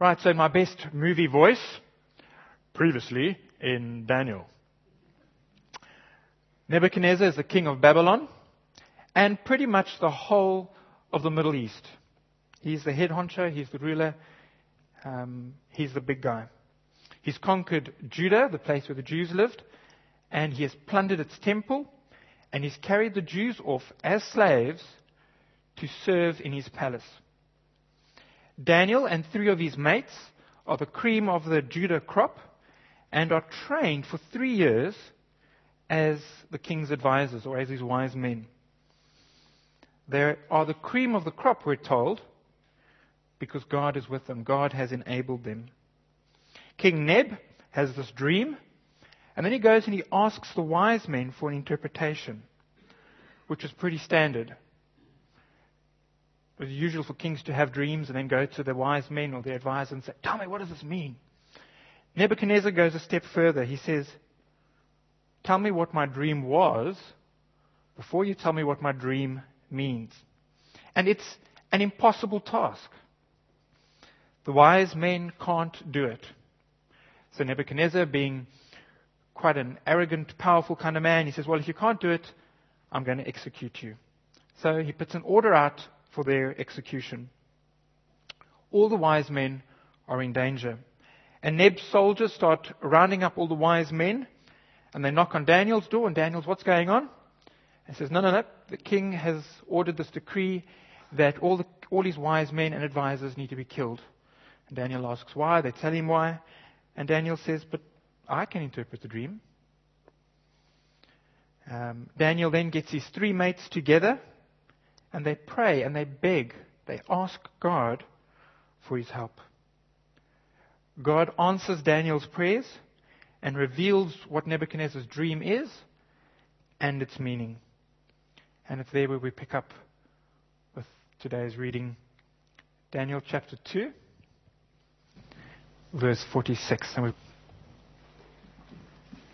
Right, so my best movie voice, previously in Daniel. Nebuchadnezzar is the king of Babylon and pretty much the whole of the Middle East. He's the head honcho, he's the ruler, um, he's the big guy. He's conquered Judah, the place where the Jews lived, and he has plundered its temple, and he's carried the Jews off as slaves to serve in his palace. Daniel and three of his mates are the cream of the Judah crop and are trained for three years as the king's advisors or as his wise men. They are the cream of the crop, we're told, because God is with them. God has enabled them. King Neb has this dream, and then he goes and he asks the wise men for an interpretation, which is pretty standard. It's usual for kings to have dreams and then go to the wise men or their advisors and say, Tell me, what does this mean? Nebuchadnezzar goes a step further. He says, Tell me what my dream was before you tell me what my dream means. And it's an impossible task. The wise men can't do it. So Nebuchadnezzar, being quite an arrogant, powerful kind of man, he says, Well, if you can't do it, I'm going to execute you. So he puts an order out for their execution. All the wise men are in danger. And Neb's soldiers start rounding up all the wise men, and they knock on Daniel's door, and Daniel's, what's going on? And says, no, no, no, the king has ordered this decree that all, the, all his wise men and advisors need to be killed. And Daniel asks why, they tell him why, and Daniel says, but I can interpret the dream. Um, Daniel then gets his three mates together, and they pray and they beg, they ask God for his help. God answers Daniel's prayers and reveals what Nebuchadnezzar's dream is and its meaning. And it's there where we pick up with today's reading. Daniel chapter 2, verse 46. And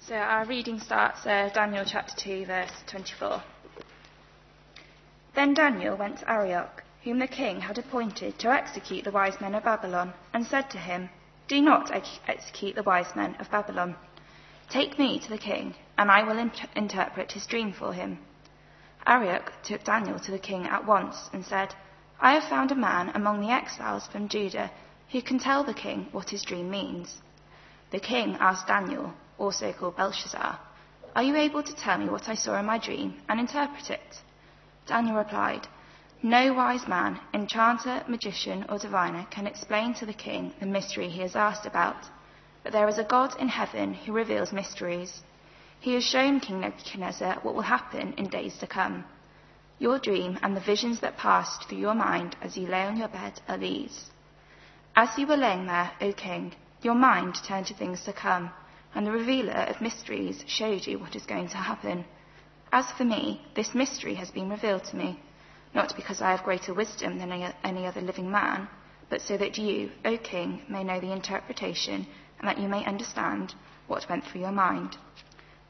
so our reading starts uh, Daniel chapter 2, verse 24. Then Daniel went to Arioch, whom the king had appointed to execute the wise men of Babylon, and said to him, Do not ex- execute the wise men of Babylon. Take me to the king, and I will imp- interpret his dream for him. Arioch took Daniel to the king at once and said, I have found a man among the exiles from Judah who can tell the king what his dream means. The king asked Daniel, also called Belshazzar, Are you able to tell me what I saw in my dream and interpret it? Daniel replied, No wise man, enchanter, magician, or diviner can explain to the king the mystery he has asked about. But there is a God in heaven who reveals mysteries. He has shown King Nebuchadnezzar what will happen in days to come. Your dream and the visions that passed through your mind as you lay on your bed are these. As you were laying there, O king, your mind turned to things to come, and the revealer of mysteries showed you what is going to happen. As for me, this mystery has been revealed to me, not because I have greater wisdom than any other living man, but so that you, O king, may know the interpretation and that you may understand what went through your mind.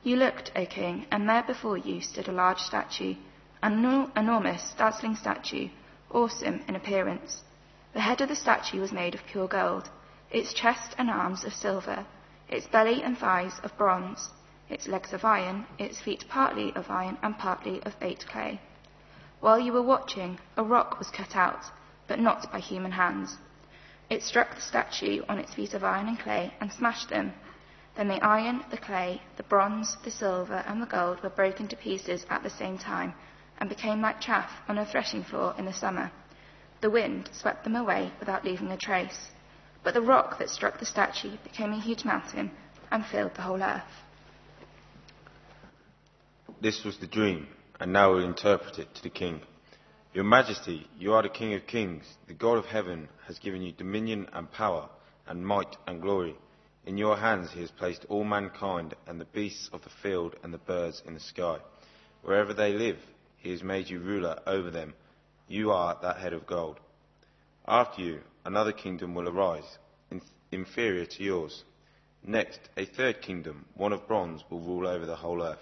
You looked, O king, and there before you stood a large statue, an enormous, dazzling statue, awesome in appearance. The head of the statue was made of pure gold, its chest and arms of silver, its belly and thighs of bronze its legs of iron, its feet partly of iron and partly of baked clay. While you were watching, a rock was cut out, but not by human hands. It struck the statue on its feet of iron and clay and smashed them. Then the iron, the clay, the bronze, the silver, and the gold were broken to pieces at the same time and became like chaff on a threshing floor in the summer. The wind swept them away without leaving a trace. But the rock that struck the statue became a huge mountain and filled the whole earth. This was the dream, and now we interpret it to the king. Your Majesty, you are the King of kings. The God of heaven has given you dominion and power, and might and glory. In your hands he has placed all mankind, and the beasts of the field, and the birds in the sky. Wherever they live, he has made you ruler over them. You are that head of gold. After you, another kingdom will arise, inferior to yours. Next, a third kingdom, one of bronze, will rule over the whole earth.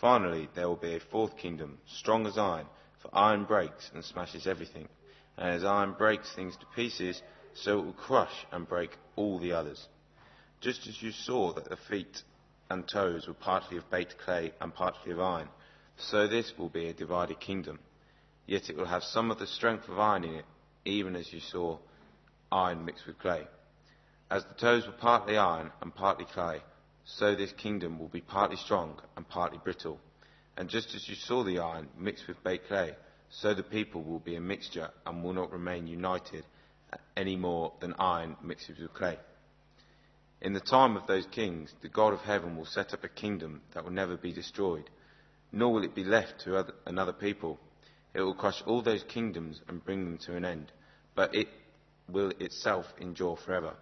Finally, there will be a fourth kingdom, strong as iron, for iron breaks and smashes everything. And as iron breaks things to pieces, so it will crush and break all the others. Just as you saw that the feet and toes were partly of baked clay and partly of iron, so this will be a divided kingdom. Yet it will have some of the strength of iron in it, even as you saw iron mixed with clay. As the toes were partly iron and partly clay, so this kingdom will be partly strong and partly brittle. And just as you saw the iron mixed with baked clay, so the people will be a mixture and will not remain united any more than iron mixes with clay. In the time of those kings, the God of heaven will set up a kingdom that will never be destroyed, nor will it be left to other, another people. It will crush all those kingdoms and bring them to an end, but it will itself endure forever.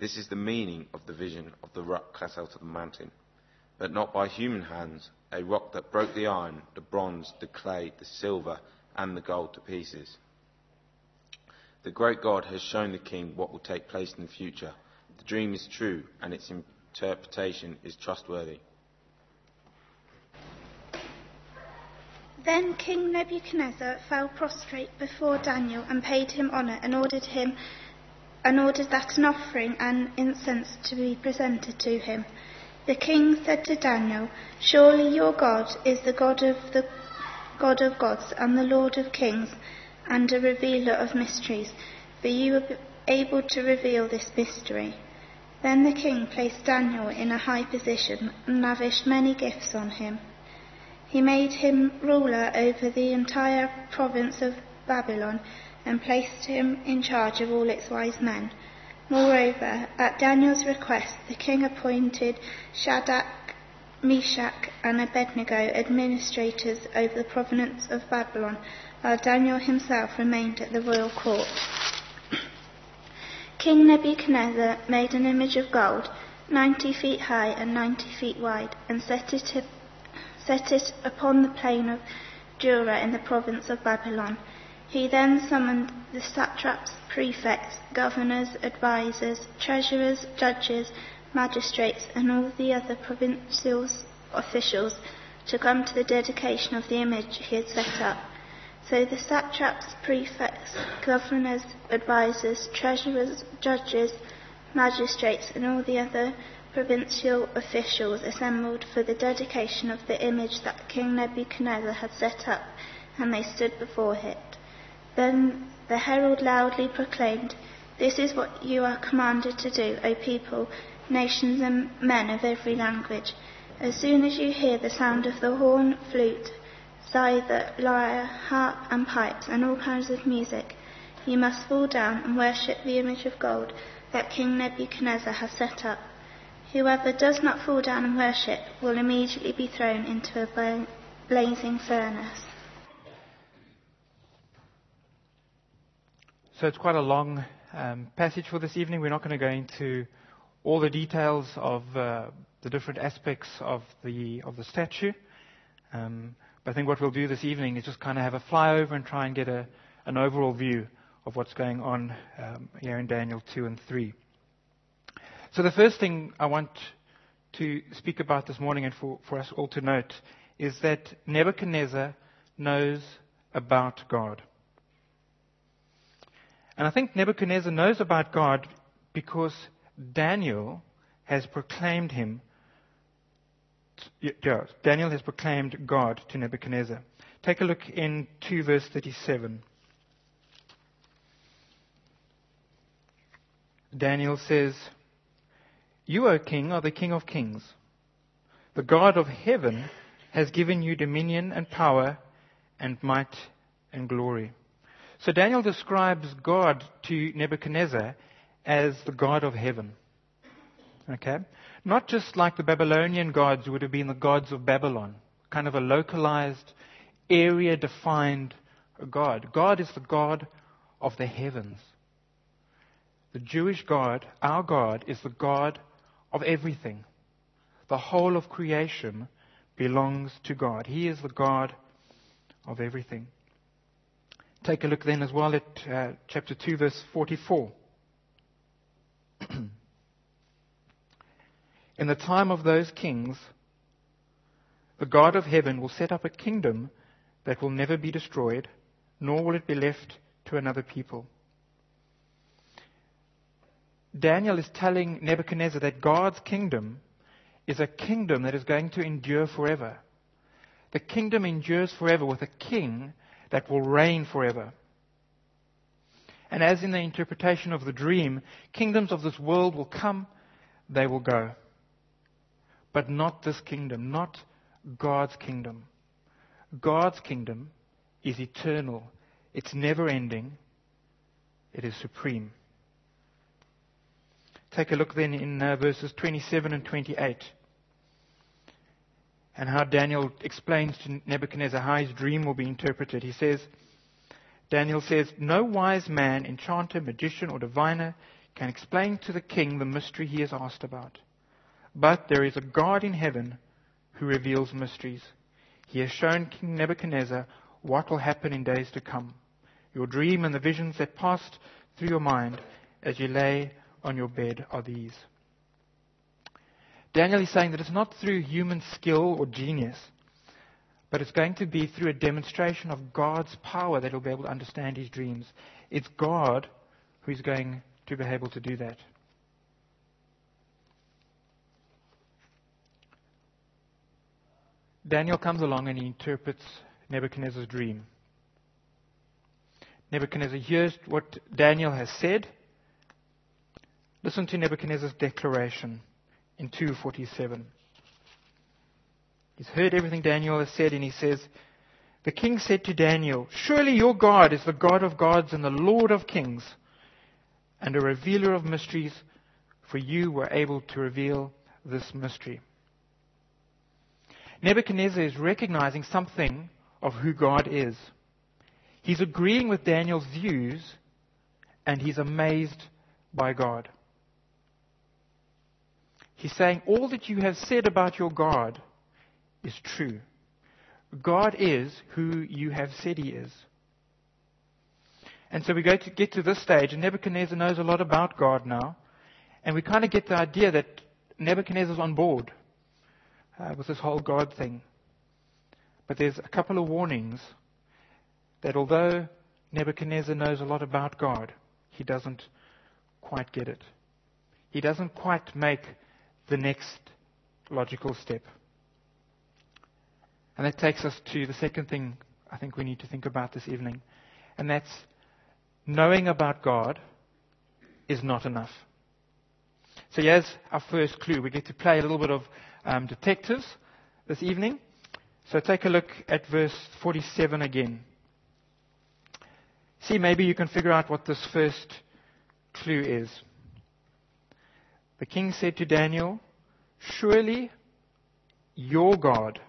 This is the meaning of the vision of the rock cut out of the mountain, but not by human hands, a rock that broke the iron, the bronze, the clay, the silver, and the gold to pieces. The great God has shown the king what will take place in the future. The dream is true, and its interpretation is trustworthy. Then King Nebuchadnezzar fell prostrate before Daniel and paid him honor and ordered him and ordered that an offering and incense to be presented to him. The king said to Daniel, Surely your God is the God of the God of gods and the Lord of kings and a revealer of mysteries, for you are able to reveal this mystery. Then the king placed Daniel in a high position and lavished many gifts on him. He made him ruler over the entire province of Babylon and placed him in charge of all its wise men. Moreover, at Daniel's request, the king appointed Shadrach, Meshach, and Abednego administrators over the province of Babylon, while Daniel himself remained at the royal court. King Nebuchadnezzar made an image of gold, ninety feet high and ninety feet wide, and set it set it upon the plain of Dura in the province of Babylon. He then summoned the satraps, prefects, governors, advisers, treasurers, judges, magistrates, and all the other provincial officials to come to the dedication of the image he had set up. So the satraps, prefects, governors, advisers, treasurers, judges, magistrates, and all the other provincial officials assembled for the dedication of the image that King Nebuchadnezzar had set up, and they stood before it. Then the herald loudly proclaimed, This is what you are commanded to do, O people, nations, and men of every language. As soon as you hear the sound of the horn, flute, zither, lyre, harp, and pipes, and all kinds of music, you must fall down and worship the image of gold that King Nebuchadnezzar has set up. Whoever does not fall down and worship will immediately be thrown into a blazing furnace. So it's quite a long um, passage for this evening. We're not going to go into all the details of uh, the different aspects of the of the statue. Um, but I think what we'll do this evening is just kind of have a flyover and try and get a, an overall view of what's going on um, here in Daniel 2 and 3. So the first thing I want to speak about this morning and for, for us all to note is that Nebuchadnezzar knows about God. And I think Nebuchadnezzar knows about God because Daniel has proclaimed him. Yeah, Daniel has proclaimed God to Nebuchadnezzar. Take a look in 2 verse 37. Daniel says, you, O king, are the king of kings. The God of heaven has given you dominion and power and might and glory. So Daniel describes God to Nebuchadnezzar as the God of heaven. Okay? Not just like the Babylonian gods would have been the gods of Babylon, kind of a localized, area defined God. God is the God of the heavens. The Jewish God, our God, is the God of everything. The whole of creation belongs to God. He is the God of everything. Take a look then as well at uh, chapter 2, verse 44. In the time of those kings, the God of heaven will set up a kingdom that will never be destroyed, nor will it be left to another people. Daniel is telling Nebuchadnezzar that God's kingdom is a kingdom that is going to endure forever. The kingdom endures forever with a king that will reign forever. And as in the interpretation of the dream, kingdoms of this world will come, they will go. But not this kingdom, not God's kingdom. God's kingdom is eternal, it's never ending, it is supreme. Take a look then in uh, verses 27 and 28 and how Daniel explains to Nebuchadnezzar how his dream will be interpreted. He says, Daniel says, No wise man, enchanter, magician, or diviner can explain to the king the mystery he has asked about. But there is a God in heaven who reveals mysteries. He has shown King Nebuchadnezzar what will happen in days to come. Your dream and the visions that passed through your mind as you lay on your bed are these. Daniel is saying that it's not through human skill or genius, but it's going to be through a demonstration of God's power that he'll be able to understand his dreams. It's God who's going to be able to do that. Daniel comes along and he interprets Nebuchadnezzar's dream. Nebuchadnezzar hears what Daniel has said. Listen to Nebuchadnezzar's declaration in 247. He's heard everything Daniel has said, and he says, The king said to Daniel, Surely your God is the God of gods and the Lord of kings, and a revealer of mysteries, for you were able to reveal this mystery. Nebuchadnezzar is recognizing something of who God is. He's agreeing with Daniel's views, and he's amazed by God. He's saying, All that you have said about your God is true. God is who you have said he is. And so we go to get to this stage, and Nebuchadnezzar knows a lot about God now. And we kind of get the idea that Nebuchadnezzar's on board uh, with this whole God thing. But there's a couple of warnings that although Nebuchadnezzar knows a lot about God, he doesn't quite get it. He doesn't quite make the next logical step. And that takes us to the second thing I think we need to think about this evening, and that's knowing about God is not enough. So here's our first clue. We get to play a little bit of um, detectives this evening. So take a look at verse 47 again. See, maybe you can figure out what this first clue is. The king said to Daniel, Surely your God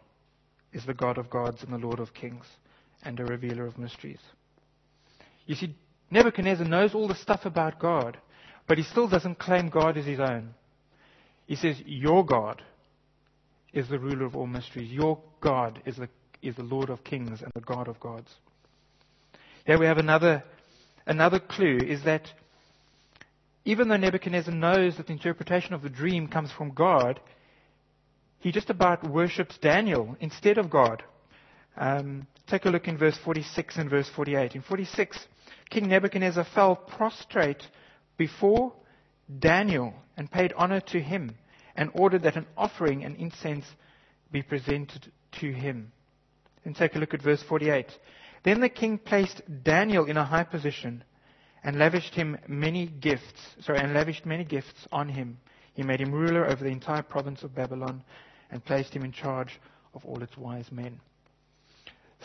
is the God of gods and the Lord of kings and a revealer of mysteries. You see, Nebuchadnezzar knows all the stuff about God, but he still doesn't claim God as his own. He says, Your God is the ruler of all mysteries. Your God is the, is the Lord of kings and the God of gods. Here we have another, another clue is that even though Nebuchadnezzar knows that the interpretation of the dream comes from God, he just about worships Daniel instead of God. Um, take a look in verse 46 and verse 48. In 46, King Nebuchadnezzar fell prostrate before Daniel and paid honor to him and ordered that an offering and incense be presented to him. Then take a look at verse 48. Then the king placed Daniel in a high position and lavished him many gifts, sorry, and lavished many gifts on him. He made him ruler over the entire province of Babylon and placed him in charge of all its wise men.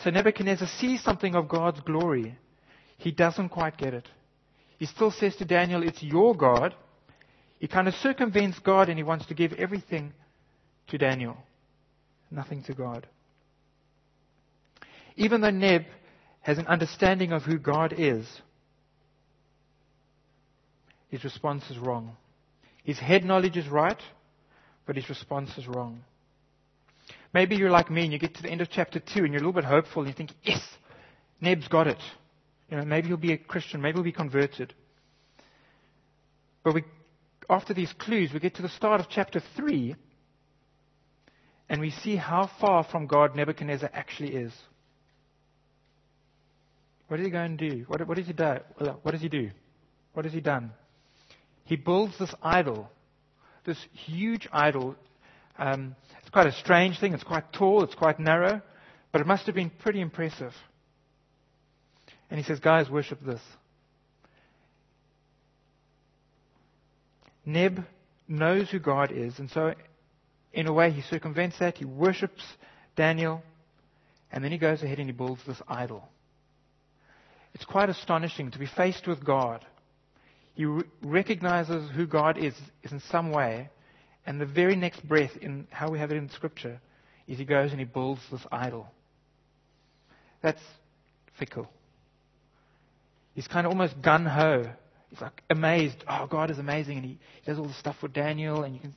So Nebuchadnezzar sees something of God's glory. He doesn't quite get it. He still says to Daniel, It's your God. He kind of circumvents God and he wants to give everything to Daniel, nothing to God. Even though Neb has an understanding of who God is, his response is wrong. His head knowledge is right, but his response is wrong. Maybe you're like me and you get to the end of chapter 2 and you're a little bit hopeful and you think, yes, Neb's got it. You know, maybe he'll be a Christian, maybe he'll be converted. But we, after these clues, we get to the start of chapter 3 and we see how far from God Nebuchadnezzar actually is. What is he going to do? What, what does he do? What does he do? What has he done? He builds this idol, this huge idol. Um, it's quite a strange thing. It's quite tall, it's quite narrow, but it must have been pretty impressive. And he says, Guys, worship this. Neb knows who God is, and so in a way he circumvents that. He worships Daniel, and then he goes ahead and he builds this idol. It's quite astonishing to be faced with God. He re- recognizes who God is, is in some way, and the very next breath, in how we have it in Scripture, is he goes and he builds this idol. That's fickle. He's kind of almost gun ho. He's like amazed. Oh, God is amazing, and he, he does all the stuff for Daniel, and you can,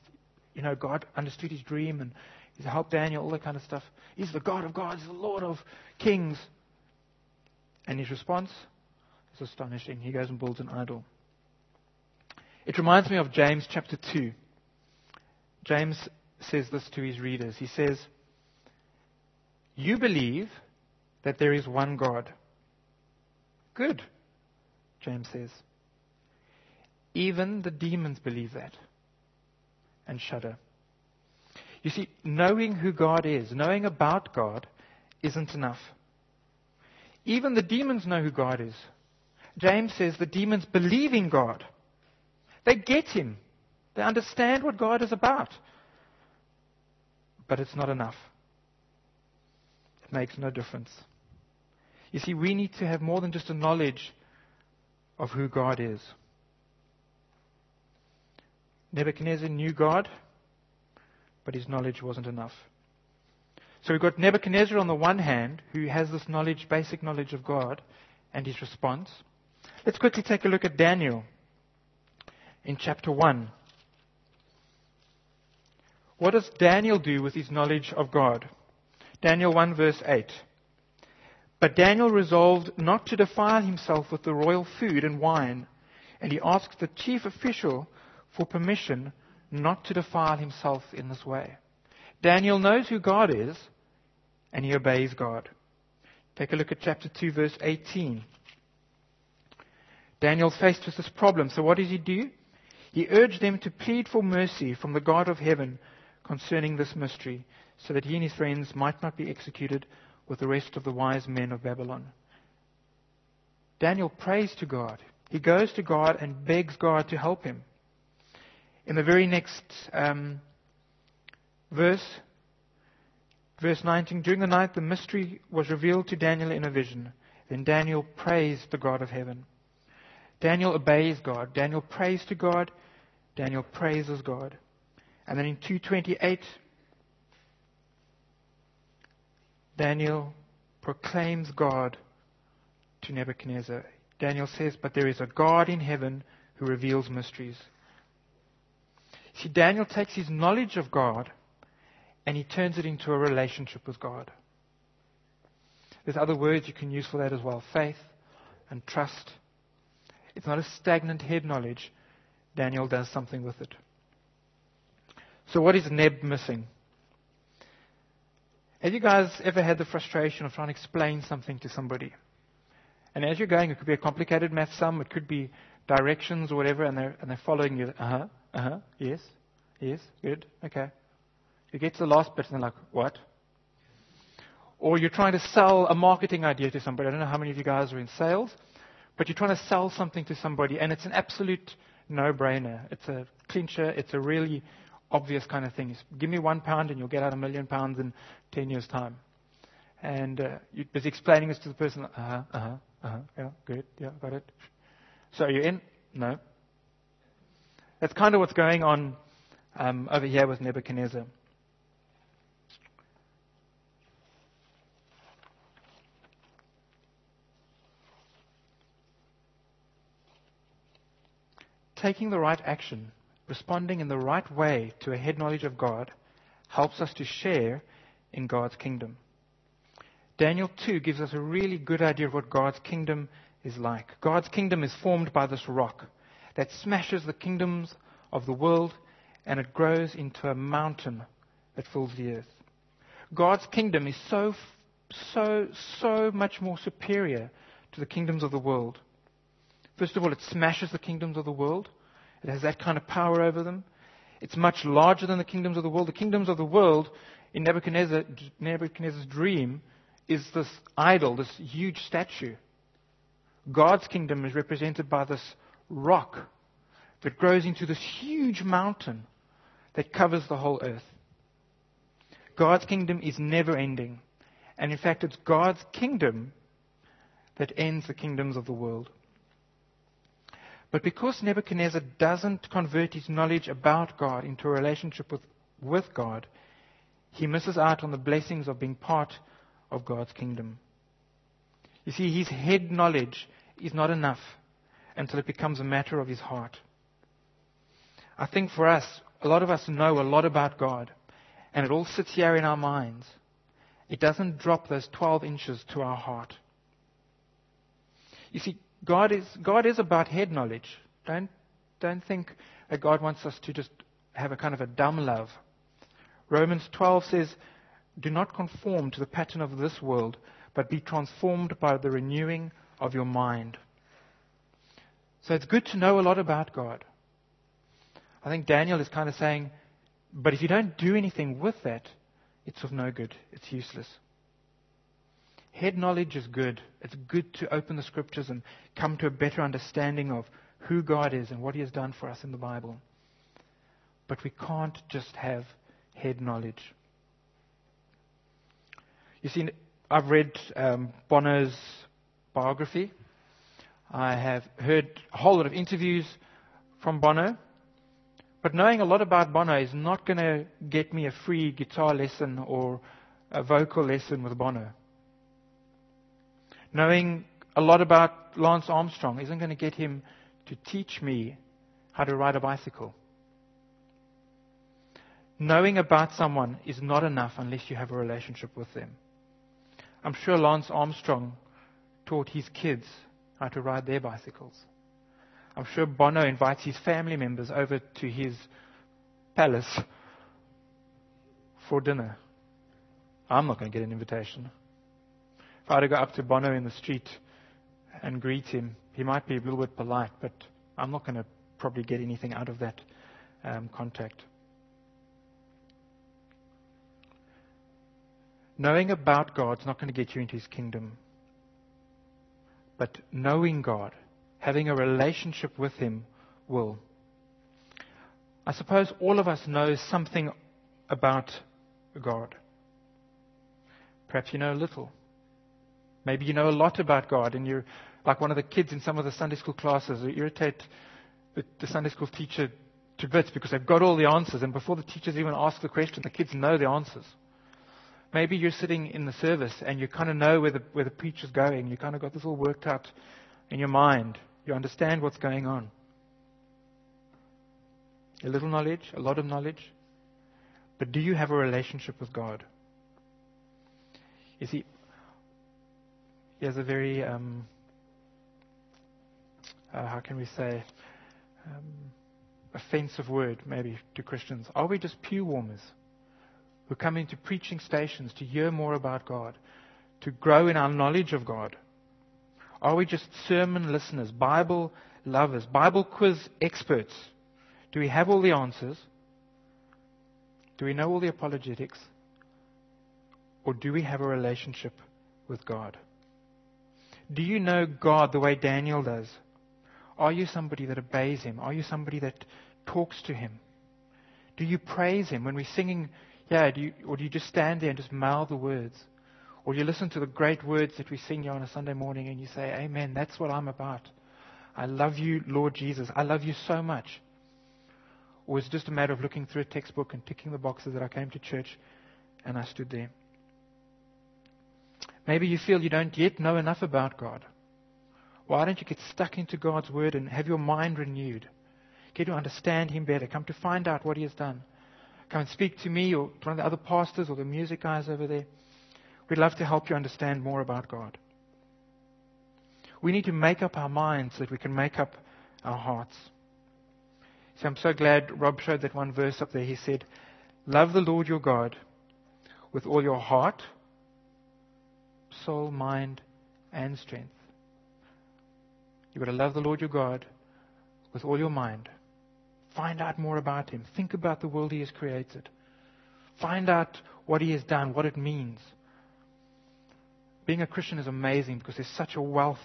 you know, God understood his dream, and he's helped Daniel, all that kind of stuff. He's the God of gods, the Lord of kings. And his response is astonishing. He goes and builds an idol. It reminds me of James chapter 2. James says this to his readers. He says, You believe that there is one God. Good, James says. Even the demons believe that and shudder. You see, knowing who God is, knowing about God, isn't enough. Even the demons know who God is. James says the demons believe in God. They get Him. They understand what God is about. But it's not enough. It makes no difference. You see, we need to have more than just a knowledge of who God is. Nebuchadnezzar knew God, but his knowledge wasn't enough. So we've got Nebuchadnezzar on the one hand, who has this knowledge, basic knowledge of God, and his response. Let's quickly take a look at Daniel in chapter 1. What does Daniel do with his knowledge of God? Daniel 1 verse 8. But Daniel resolved not to defile himself with the royal food and wine, and he asked the chief official for permission not to defile himself in this way. Daniel knows who God is, and he obeys God. Take a look at chapter 2, verse 18. Daniel's faced with this problem, so what does he do? He urged them to plead for mercy from the God of heaven concerning this mystery, so that he and his friends might not be executed with the rest of the wise men of Babylon. Daniel prays to God. He goes to God and begs God to help him. In the very next um, verse, verse 19, during the night the mystery was revealed to Daniel in a vision. Then Daniel praised the God of heaven. Daniel obeys God. Daniel prays to God. Daniel praises God. And then in 228, Daniel proclaims God to Nebuchadnezzar. Daniel says, But there is a God in heaven who reveals mysteries. See, Daniel takes his knowledge of God and he turns it into a relationship with God. There's other words you can use for that as well faith and trust. It's not a stagnant head knowledge. Daniel does something with it. So, what is Neb missing? Have you guys ever had the frustration of trying to explain something to somebody? And as you're going, it could be a complicated math sum, it could be directions or whatever, and they're, and they're following you. Uh huh, uh huh, yes, yes, good, okay. You get to the last bit and they're like, what? Or you're trying to sell a marketing idea to somebody. I don't know how many of you guys are in sales, but you're trying to sell something to somebody, and it's an absolute no brainer. It's a clincher, it's a really obvious kind of thing. Give me one pound and you'll get out a million pounds in 10 years' time. And uh, you're busy explaining this to the person. Uh huh, uh huh, uh huh, yeah, good, yeah, got it. So are you in? No. That's kind of what's going on um, over here with Nebuchadnezzar. Taking the right action, responding in the right way to a head knowledge of God, helps us to share in God's kingdom. Daniel 2 gives us a really good idea of what God's kingdom is like. God's kingdom is formed by this rock that smashes the kingdoms of the world and it grows into a mountain that fills the earth. God's kingdom is so, so, so much more superior to the kingdoms of the world First of all, it smashes the kingdoms of the world. It has that kind of power over them. It's much larger than the kingdoms of the world. The kingdoms of the world, in Nebuchadnezzar, Nebuchadnezzar's dream, is this idol, this huge statue. God's kingdom is represented by this rock that grows into this huge mountain that covers the whole earth. God's kingdom is never ending. And in fact, it's God's kingdom that ends the kingdoms of the world. But because Nebuchadnezzar doesn't convert his knowledge about God into a relationship with, with God, he misses out on the blessings of being part of God's kingdom. You see, his head knowledge is not enough until it becomes a matter of his heart. I think for us, a lot of us know a lot about God, and it all sits here in our minds. It doesn't drop those 12 inches to our heart. You see, God is, God is about head knowledge. Don't, don't think that God wants us to just have a kind of a dumb love. Romans 12 says, Do not conform to the pattern of this world, but be transformed by the renewing of your mind. So it's good to know a lot about God. I think Daniel is kind of saying, but if you don't do anything with that, it's of no good. It's useless. Head knowledge is good. It's good to open the scriptures and come to a better understanding of who God is and what He has done for us in the Bible. But we can't just have head knowledge. You see, I've read um, Bono's biography. I have heard a whole lot of interviews from Bono. But knowing a lot about Bono is not going to get me a free guitar lesson or a vocal lesson with Bono. Knowing a lot about Lance Armstrong isn't going to get him to teach me how to ride a bicycle. Knowing about someone is not enough unless you have a relationship with them. I'm sure Lance Armstrong taught his kids how to ride their bicycles. I'm sure Bono invites his family members over to his palace for dinner. I'm not going to get an invitation. If I were to go up to Bono in the street and greet him, he might be a little bit polite, but I'm not going to probably get anything out of that um, contact. Knowing about God's not going to get you into his kingdom. But knowing God having a relationship with Him will. I suppose all of us know something about God. Perhaps you know a little. Maybe you know a lot about God, and you're like one of the kids in some of the Sunday school classes who irritate the, the Sunday school teacher to bits because they've got all the answers, and before the teachers even ask the question, the kids know the answers. Maybe you're sitting in the service and you kind of know where the, where the preacher's going. You kind of got this all worked out in your mind. You understand what's going on. A little knowledge, a lot of knowledge. But do you have a relationship with God? You see, has a very, um, uh, how can we say, um, offensive word maybe to Christians. Are we just pew warmers who come into preaching stations to hear more about God, to grow in our knowledge of God? Are we just sermon listeners, Bible lovers, Bible quiz experts? Do we have all the answers? Do we know all the apologetics? Or do we have a relationship with God? Do you know God the way Daniel does? Are you somebody that obeys Him? Are you somebody that talks to Him? Do you praise Him when we're singing? Yeah, do you, or do you just stand there and just mouth the words? Or you listen to the great words that we sing here on a Sunday morning and you say, Amen, that's what I'm about. I love you, Lord Jesus. I love you so much. Or it's just a matter of looking through a textbook and ticking the boxes that I came to church and I stood there. Maybe you feel you don't yet know enough about God. Why don't you get stuck into God's Word and have your mind renewed? Get to understand Him better. Come to find out what He has done. Come and speak to me or to one of the other pastors or the music guys over there. We'd love to help you understand more about God. We need to make up our minds so that we can make up our hearts. So I'm so glad Rob showed that one verse up there. He said, Love the Lord your God with all your heart, soul, mind, and strength. You've got to love the Lord your God with all your mind, Find out more about Him. Think about the world He has created. Find out what He has done, what it means. Being a Christian is amazing because there's such a wealth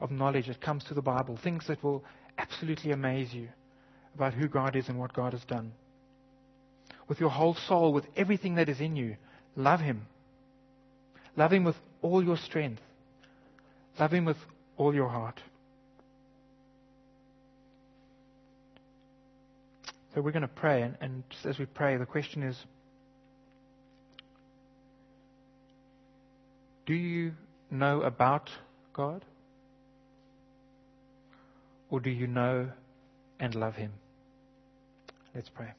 of knowledge that comes to the Bible, things that will absolutely amaze you about who God is and what God has done. With your whole soul, with everything that is in you, love Him. Love Him with all your strength. Love Him with all your heart. So we're going to pray, and, and as we pray, the question is Do you know about God? Or do you know and love Him? Let's pray.